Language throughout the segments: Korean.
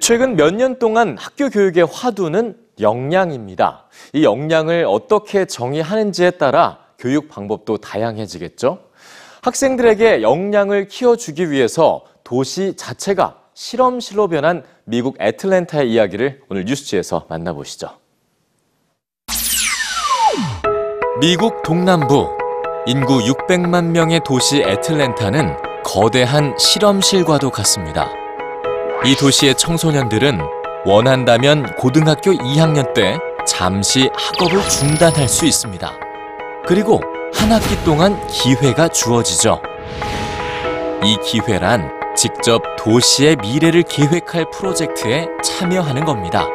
최근 몇 년 동안 학교 교육의 화두는 역량입니다. 이 역량을 어떻게 정의하는지에 따라 교육 방법도 다양해지겠죠? 학생들에게 역량을 키워주기 위해서 도시 자체가 실험실로 변한 미국 애틀랜타의 이야기를 오늘 뉴스지에서 만나보시죠. 미국 동남부 인구 600만 명의 도시 애틀랜타는 거대한 실험실과도 같습니다. 이 도시의 청소년들은 원한다면 고등학교 2학년 때 잠시 학업을 중단할 수 있습니다. 그리고 한 학기 동안 기회가 주어지죠. 이 기회란 직접 도시의 미래를 계획할 프로젝트에 참여하는 겁니다.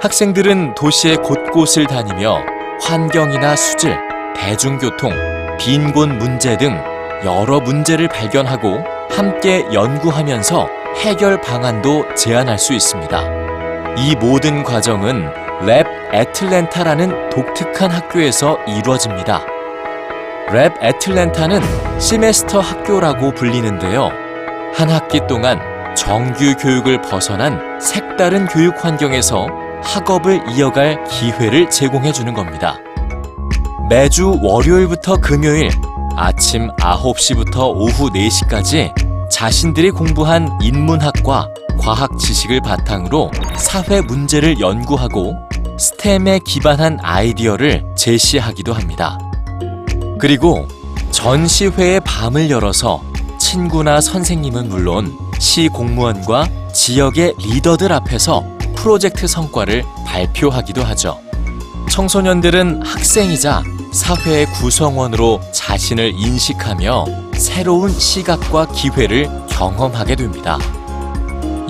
학생들은 도시의 곳곳을 다니며 환경이나 수질, 대중교통, 빈곤 문제 등 여러 문제를 발견하고 함께 연구하면서 해결 방안도 제안할 수 있습니다. 이 모든 과정은 랩 애틀랜타라는 독특한 학교에서 이루어집니다. 랩 애틀랜타는 시메스터 학교라고 불리는데요. 한 학기 동안 정규 교육을 벗어난 색다른 교육 환경에서 학업을 이어갈 기회를 제공해 주는 겁니다. 매주 월요일부터 금요일 아침 9시부터 오후 4시까지 자신들이 공부한 인문학과 과학 지식을 바탕으로 사회 문제를 연구하고 스템에 기반한 아이디어를 제시하기도 합니다. 그리고 전시회의 밤을 열어서 친구나 선생님은 물론 시 공무원과 지역의 리더들 앞에서 프로젝트 성과를 발표하기도 하죠. 청소년들은 학생이자 사회의 구성원으로 자신을 인식하며 새로운 시각과 기회를 경험하게 됩니다.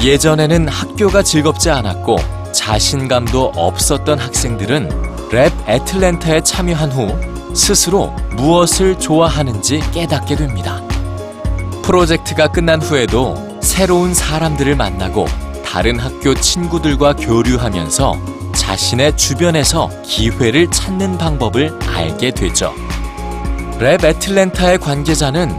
예전에는 학교가 즐겁지 않았고 자신감도 없었던 학생들은 랩 애틀랜타에 참여한 후 스스로 무엇을 좋아하는지 깨닫게 됩니다. 프로젝트가 끝난 후에도 새로운 사람들을 만나고 다른 학교 친구들과 교류하면서 자신의 주변에서 기회를 찾는 방법을 알게 되죠. 랩 애틀랜타의 관계자는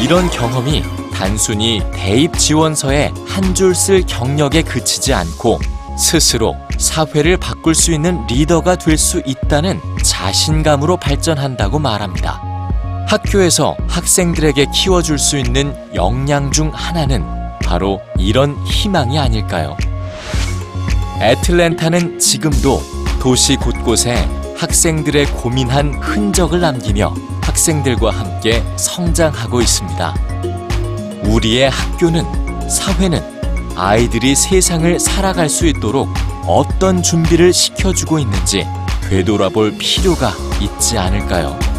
이런 경험이 단순히 대입 지원서에 한 줄 쓸 경력에 그치지 않고 스스로 사회를 바꿀 수 있는 리더가 될 수 있다는 자신감으로 발전한다고 말합니다. 학교에서 학생들에게 키워줄 수 있는 역량 중 하나는 바로 이런 희망이 아닐까요? 애틀랜타는 지금도 도시 곳곳에 학생들의 고민한 흔적을 남기며 학생들과 함께 성장하고 있습니다. 우리의 학교는, 사회는 아이들이 세상을 살아갈 수 있도록 어떤 준비를 시켜주고 있는지 되돌아볼 필요가 있지 않을까요?